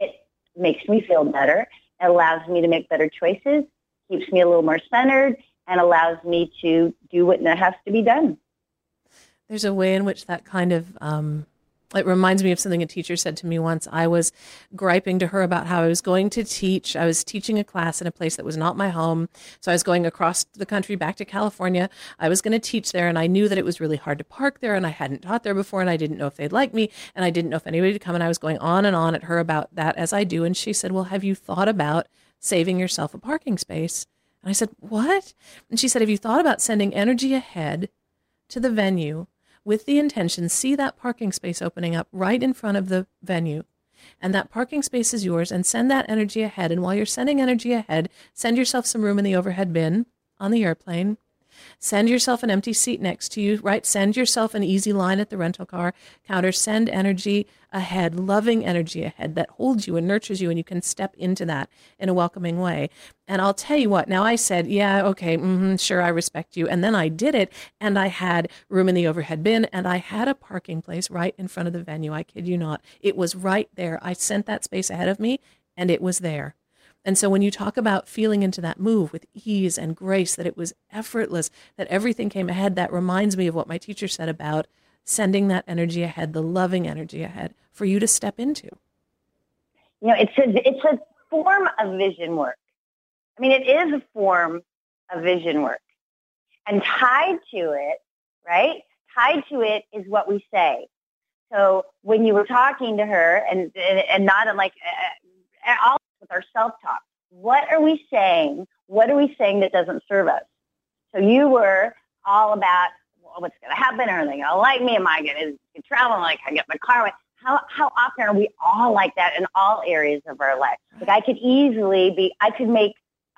it makes me feel better. It allows me to make better choices, keeps me a little more centered, and allows me to do what has to be done. There's a way in which that kind of um, it reminds me of something a teacher said to me once. I was griping to her about how I was going to teach. I was teaching a class in a place that was not my home. So I was going across the country back to California. I was going to teach there, and I knew that it was really hard to park there, and I hadn't taught there before, and I didn't know if they'd like me, and I didn't know if anybody would come. And I was going on and on at her about that as I do. And she said, Well, have you thought about saving yourself a parking space? And I said, What? And she said, Have you thought about sending energy ahead to the venue with the intention, see that parking space opening up right in front of the venue. And that parking space is yours, and send that energy ahead. And while you're sending energy ahead, send yourself some room in the overhead bin on the airplane Send yourself an empty seat next to you, right? Send yourself an easy line at the rental car counter. Send energy ahead, loving energy ahead that holds you and nurtures you, and you can step into that in a welcoming way. And I'll tell you what, now I said, yeah, okay, mm-hmm, sure, I respect you. And then I did it, and I had room in the overhead bin, and I had a parking place right in front of the venue. I kid you not. It was right there. I sent that space ahead of me, and it was there. And so when you talk about feeling into that move with ease and grace, that it was effortless, that everything came ahead, that reminds me of what my teacher said about sending that energy ahead, the loving energy ahead for you to step into. You know, it's a, it's a form of vision work. I mean, it is a form of vision work. And tied to it, right? Tied to it is what we say. So when you were talking to her and, and, and not like uh, uh all with our self-talk. What are we saying? What are we saying that doesn't serve us? So you were all about well, what's going to happen? Are they going to like me? Am I going to travel? Like I get my car? How how often are we all like that in all areas of our life? Like I could easily be. I could make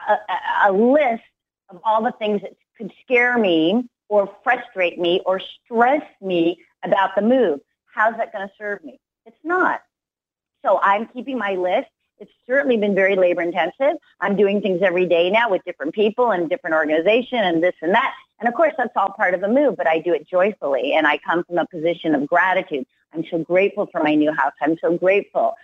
a, a, a list of all the things that could scare me or frustrate me or stress me about the move. How's that going to serve me? It's not. So I'm keeping my list. It's certainly been very labor intensive. I'm doing things every day now with different people and different organization and this and that. And of course, that's all part of the move, but I do it joyfully. And I come from a position of gratitude. I'm so grateful for my new house. I'm so grateful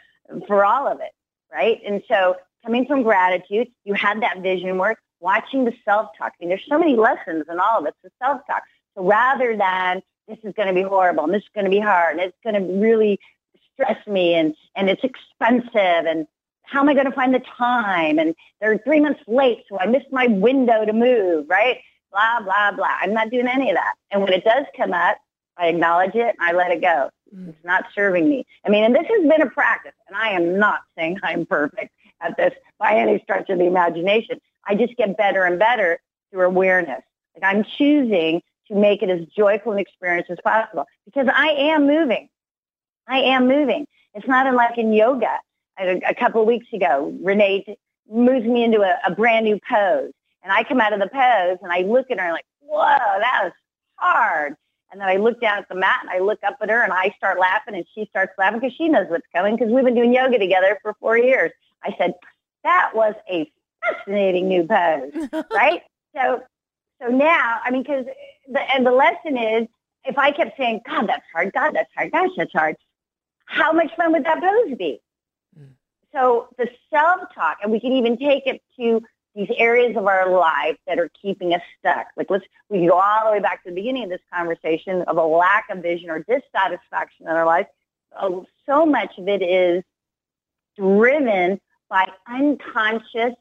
for all of it, right? And so coming from gratitude, you had that vision work, watching the self-talk. I mean, there's so many lessons in all of it, the self-talk. So rather than this is going to be horrible and this is going to be hard and it's going to really stress me and, and it's expensive and how am I going to find the time? And they're three months late, so I missed my window to move, right? Blah, blah, blah. I'm not doing any of that. And when it does come up, I acknowledge it and I let it go. Mm. It's not serving me. I mean, and this has been a practice, and I am not [laughs] saying I'm perfect at this by any stretch of the imagination. I just get better and better through awareness. Like I'm choosing to make it as joyful an experience as possible because I am moving. I am moving. It's not unlike in yoga a couple of weeks ago, Renee moves me into a, a brand new pose. And I come out of the pose and I look at her and I'm like, whoa, that was hard. And then I look down at the mat and I look up at her and I start laughing and she starts laughing because she knows what's coming because we've been doing yoga together for four years. I said, that was a fascinating new pose, [laughs] right? So, so now, I mean, because the, and the lesson is, if I kept saying, God, that's hard, God, that's hard, gosh, that's hard, how much fun would that pose be? So the self-talk, and we can even take it to these areas of our life that are keeping us stuck. Like let's we can go all the way back to the beginning of this conversation of a lack of vision or dissatisfaction in our life. So much of it is driven by unconscious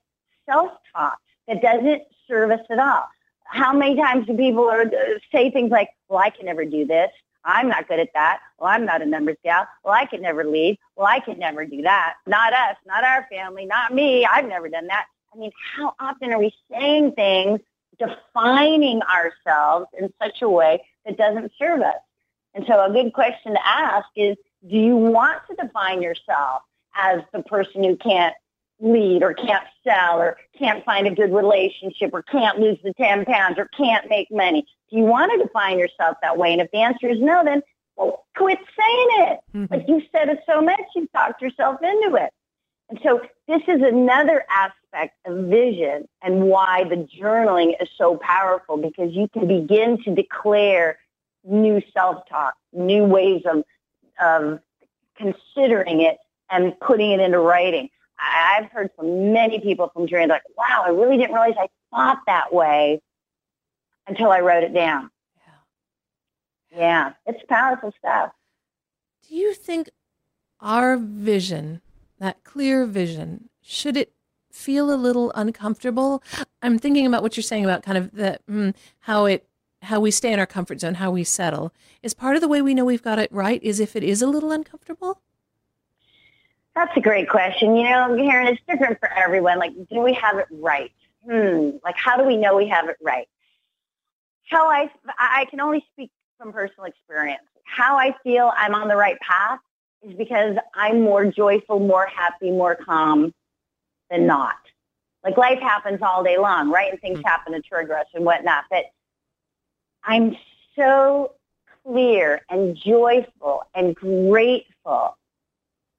self-talk that doesn't serve us at all. How many times do people are, uh, say things like, "Well, I can never do this," I'm not good at that. Well, I'm not a numbers gal. Well, I could never lead. Well, I could never do that. Not us, not our family, not me. I've never done that. I mean, how often are we saying things, defining ourselves in such a way that doesn't serve us? And so a good question to ask is, do you want to define yourself as the person who can't lead or can't sell or can't find a good relationship or can't lose the 10 pounds or can't make money? Do you want to define yourself that way? And if the answer is no, then well, quit saying it. Mm-hmm. Like you said it so much, you've talked yourself into it. And so this is another aspect of vision and why the journaling is so powerful because you can begin to declare new self-talk, new ways of, of considering it and putting it into writing. I've heard from many people from journaling like, wow, I really didn't realize I thought that way until I wrote it down. Yeah. Yeah, it's powerful stuff. Do you think our vision, that clear vision, should it feel a little uncomfortable? I'm thinking about what you're saying about kind of the mm, how it how we stay in our comfort zone, how we settle. Is part of the way we know we've got it right is if it is a little uncomfortable? That's a great question. You know, Karen, it's different for everyone. Like, do we have it right? Hmm. Like, how do we know we have it right? How I, I can only speak from personal experience. How I feel I'm on the right path is because I'm more joyful, more happy, more calm than not. Like life happens all day long, right? And things mm-hmm. happen to trigger us and whatnot. But I'm so clear and joyful and grateful.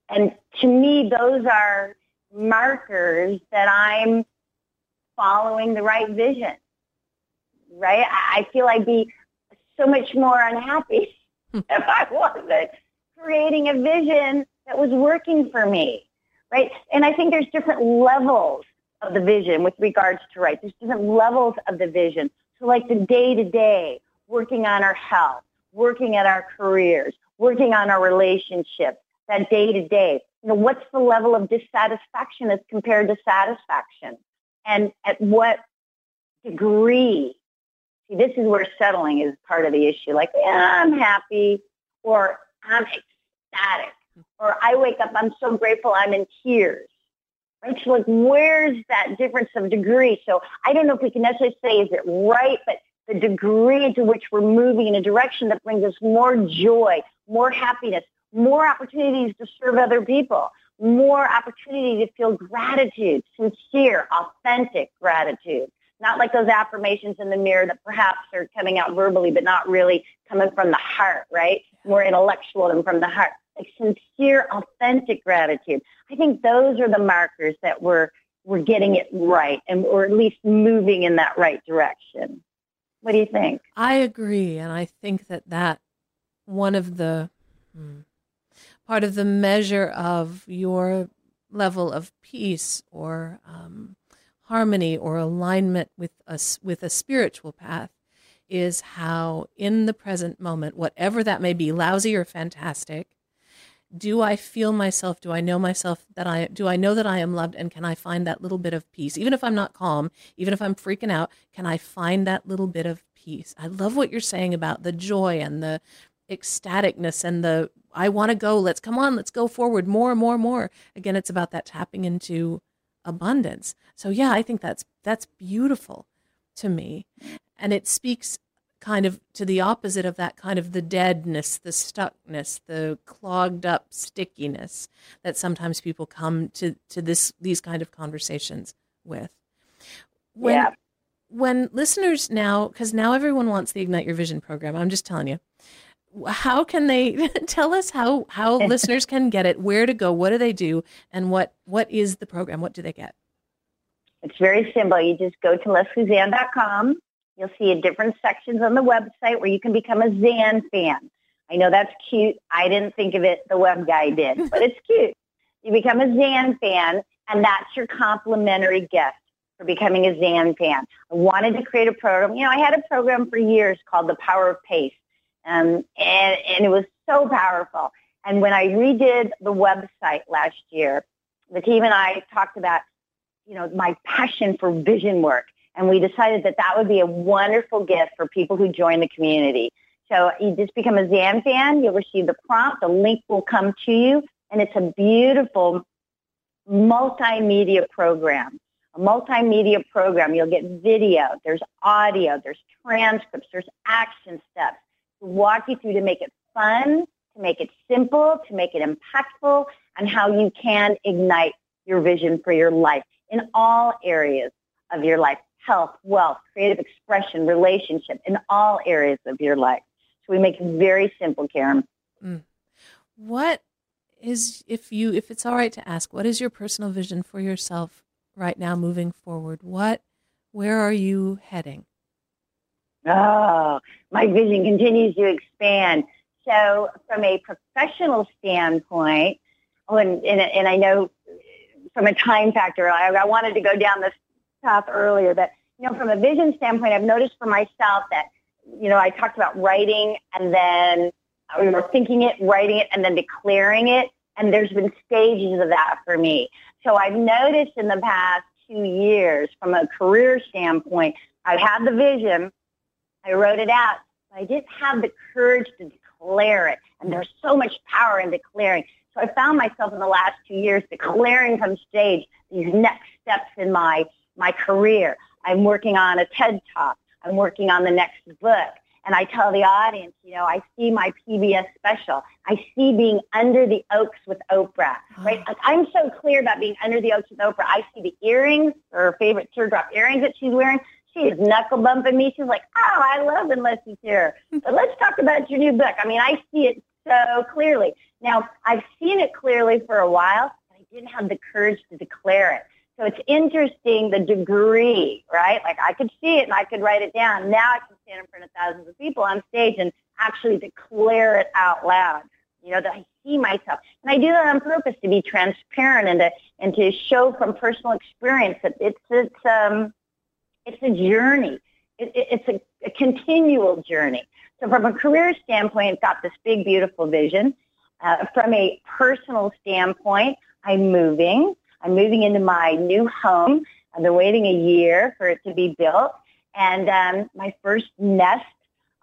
And to me, those are markers that I'm following the right vision, right? I feel I'd be so much more unhappy [laughs] hmm. if I wasn't creating a vision that was working for me, right? And I think there's different levels of the vision with regards to right. There's different levels of the vision. So like the day to day, working on our health, working at our careers, working on our relationships, that day to day. You know, what's the level of dissatisfaction as compared to satisfaction? And at what degree? See, this is where settling is part of the issue. Like, yeah, I'm happy or I'm ecstatic or I wake up, I'm so grateful I'm in tears. Right? So like, where's that difference of degree? So I don't know if we can necessarily say is it right, but the degree to which we're moving in a direction that brings us more joy, more happiness, more opportunities to serve other people, more opportunity to feel gratitude, sincere, authentic gratitude. Not like those affirmations in the mirror that perhaps are coming out verbally, but not really coming from the heart, right? More intellectual than from the heart like sincere, authentic gratitude. I think those are the markers that we're we're getting it right, and or at least moving in that right direction. What do you think? I agree, and I think that that one of the hmm, part of the measure of your level of peace or um, harmony or alignment with us with a spiritual path is how in the present moment whatever that may be lousy or fantastic do I feel myself? Do I know myself that I do I know that I am loved and can I find that little bit of peace? Even if I'm not calm, even if I'm freaking out, can I find that little bit of peace? I love what you're saying about the joy and the ecstaticness and the I want to go, let's come on, let's go forward more, more, more. Again, it's about that tapping into abundance. So yeah, I think that's that's beautiful to me. And it speaks kind of to the opposite of that kind of the deadness, the stuckness, the clogged up stickiness that sometimes people come to to this these kind of conversations with. When, yeah. When listeners now, because now everyone wants the Ignite Your Vision program. I'm just telling you, how can they [laughs] tell us how how [laughs] listeners can get it? Where to go? What do they do? And what what is the program? What do they get? It's very simple. You just go to lesliezann.com You'll see a different sections on the website where you can become a Zann fan. I know that's cute. I didn't think of it. The web guy did, but it's [laughs] cute. You become a Zann fan, and that's your complimentary gift for becoming a Zann fan. I wanted to create a program. You know, I had a program for years called The Power of Pace, um, and, and it was so powerful. And when I redid the website last year, the team and I talked about, you know, my passion for vision work and we decided that that would be a wonderful gift for people who join the community. So you just become a Zann fan. You'll receive the prompt. The link will come to you. And it's a beautiful multimedia program. A multimedia program. You'll get video. There's audio. There's transcripts. There's action steps walk you through to make it fun, to make it simple, to make it impactful, and how you can ignite your vision for your life in all areas of your life health, wealth, creative expression, relationship in all areas of your life. So we make it very simple, Karen. Mm. What is if you if it's all right to ask, what is your personal vision for yourself right now moving forward? What where are you heading? Oh, my vision continues to expand. So, from a professional standpoint, oh, and, and, and I know from a time factor, I, I wanted to go down this path earlier, but you know, from a vision standpoint, I've noticed for myself that you know I talked about writing and then were thinking it, writing it, and then declaring it, and there's been stages of that for me. So I've noticed in the past two years, from a career standpoint, I've had the vision, I wrote it out, but I didn't have the courage to declare it. And there's so much power in declaring. So I found myself in the last two years declaring from stage these next steps in my, my career. I'm working on a TED Talk. I'm working on the next book. And I tell the audience, you know, I see my PBS special. I see being under the oaks with Oprah, ah. right? Like, I'm so clear about being under the oaks with Oprah. I see the earrings, her favorite teardrop earrings that she's wearing. She is knuckle bumping me. She's like, oh, I love when Leslie's here. But let's talk about your new book. I mean, I see it so clearly. Now, I've seen it clearly for a while, but I didn't have the courage to declare it. So it's interesting the degree, right? Like I could see it and I could write it down. Now I can stand in front of thousands of people on stage and actually declare it out loud. You know, that I see myself. And I do that on purpose to be transparent and to and to show from personal experience that it's it's um it's a journey. It, it, it's a, a continual journey. So from a career standpoint, it's got this big, beautiful vision. Uh, from a personal standpoint, I'm moving. I'm moving into my new home. I've been waiting a year for it to be built. And um, my first nest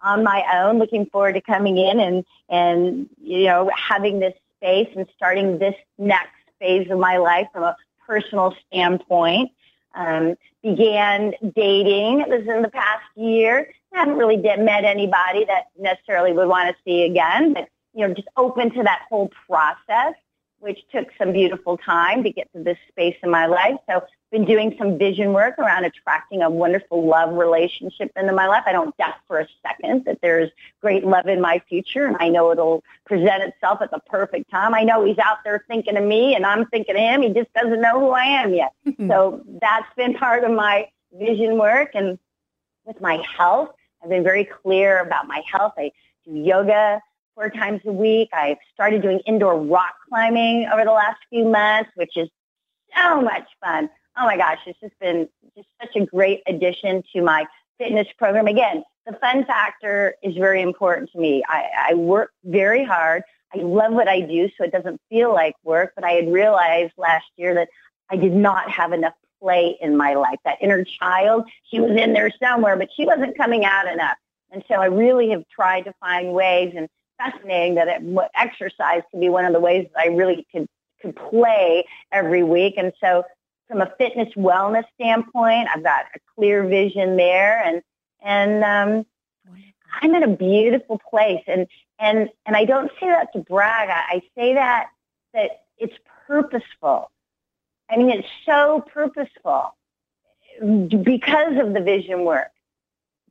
on my own, looking forward to coming in and, and, you know, having this space and starting this next phase of my life from a personal standpoint. Um, began dating. This is in the past year. I haven't really met anybody that necessarily would want to see again, but you know, just open to that whole process which took some beautiful time to get to this space in my life. So been doing some vision work around attracting a wonderful love relationship into my life. I don't doubt for a second that there's great love in my future and I know it'll present itself at the perfect time. I know he's out there thinking of me and I'm thinking of him. He just doesn't know who I am yet. Mm-hmm. so that's been part of my vision work and with my health. I've been very clear about my health. I do yoga four times a week. I've started doing indoor rock climbing over the last few months, which is so much fun. Oh my gosh, it's just been just such a great addition to my fitness program. Again, the fun factor is very important to me. I, I work very hard. I love what I do, so it doesn't feel like work, but I had realized last year that I did not have enough play in my life. That inner child, she was in there somewhere, but she wasn't coming out enough. And so I really have tried to find ways and fascinating that it, exercise can be one of the ways that I really could could play every week. And so, from a fitness wellness standpoint, I've got a clear vision there, and and um, I'm in a beautiful place. And and and I don't say that to brag. I, I say that that it's purposeful. I mean, it's so purposeful because of the vision work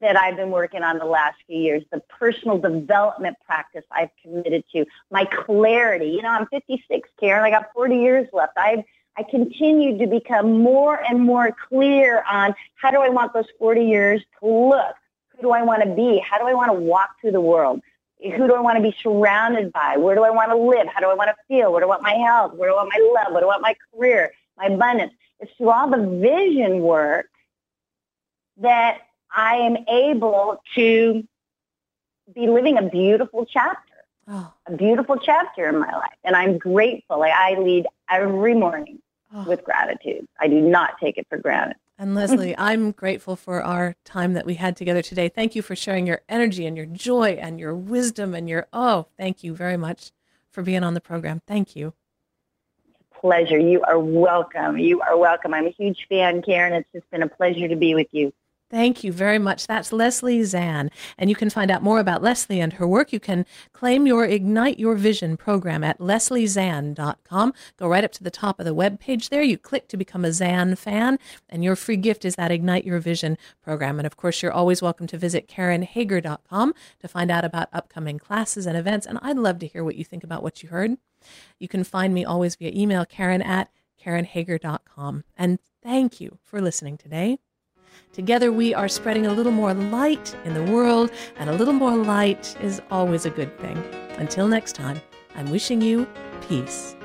that I've been working on the last few years, the personal development practice I've committed to, my clarity. You know, I'm 56, Karen. I got 40 years left. I've I continue to become more and more clear on how do I want those 40 years to look? Who do I want to be? How do I want to walk through the world? Who do I want to be surrounded by? Where do I want to live? How do I want to feel? Where do I want my health? Where do I want my love? What do I want my career? My abundance? It's through all the vision work that I am able to be living a beautiful chapter, oh. a beautiful chapter in my life. And I'm grateful. Like I lead every morning oh. with gratitude. I do not take it for granted. And Leslie, [laughs] I'm grateful for our time that we had together today. Thank you for sharing your energy and your joy and your wisdom and your, oh, thank you very much for being on the program. Thank you. Pleasure. You are welcome. You are welcome. I'm a huge fan, Karen. It's just been a pleasure to be with you. Thank you very much. That's Leslie Zann. And you can find out more about Leslie and her work. You can claim your Ignite Your Vision program at lesliezann.com. Go right up to the top of the web page there. You click to become a Zan fan, and your free gift is that Ignite Your Vision program. And of course, you're always welcome to visit KarenHager.com to find out about upcoming classes and events. And I'd love to hear what you think about what you heard. You can find me always via email, Karen at KarenHager.com. And thank you for listening today. Together, we are spreading a little more light in the world, and a little more light is always a good thing. Until next time, I'm wishing you peace.